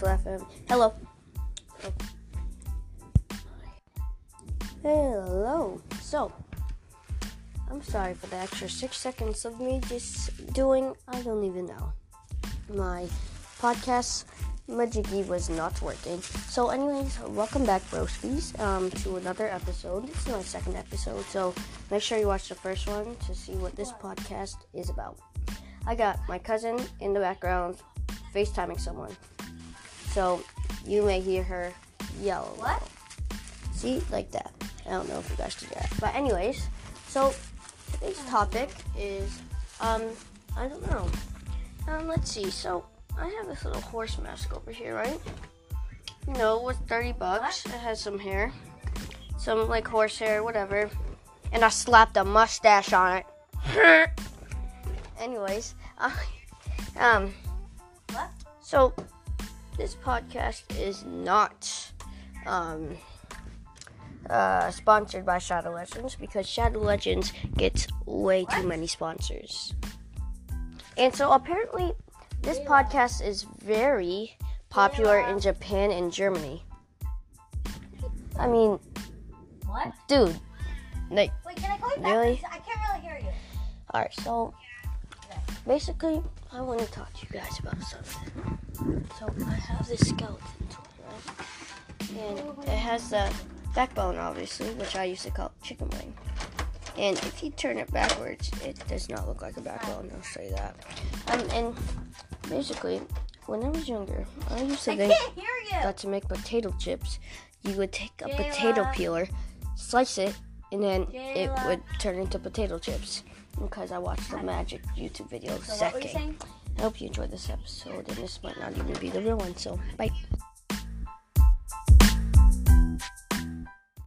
Hello. Hello. So, I'm sorry for the extra six seconds of me just doing, I don't even know. My podcast Majiggy was not working. So, anyways, welcome back, broskies, um, to another episode. This is my second episode, so make sure you watch the first one to see what this podcast is about. I got my cousin in the background FaceTiming someone. So, you may hear her yell. What? See, like that. I don't know if you guys do that. But, anyways, so today's topic is, um, I don't know. Um, let's see. So, I have this little horse mask over here, right? You know, with 30 bucks. It has some hair. Some, like, horse hair, whatever. And I slapped a mustache on it. Anyways, uh, um, What? so this podcast is not, um, uh, sponsored by Shadow Legends because Shadow Legends gets way too many sponsors. And so apparently, this podcast is very popular in Japan and Germany. I mean, What? dude, like, Wait, can I call you back? Really? I can't really hear you. alright, so basically, I want to talk to you guys about something. So, I have this skeleton toy, right? And it has the backbone, obviously, which I used to call chicken wing. And if you turn it backwards, it does not look like a backbone, I'll say that. Um, and basically, when I was younger, I used to I think that to make potato chips, you would take a potato peeler, slice it, and then it would turn into potato chips. Because I watched the magic YouTube video so what were you second. I hope you enjoyed this episode, and this might not even be the real one. So, bye.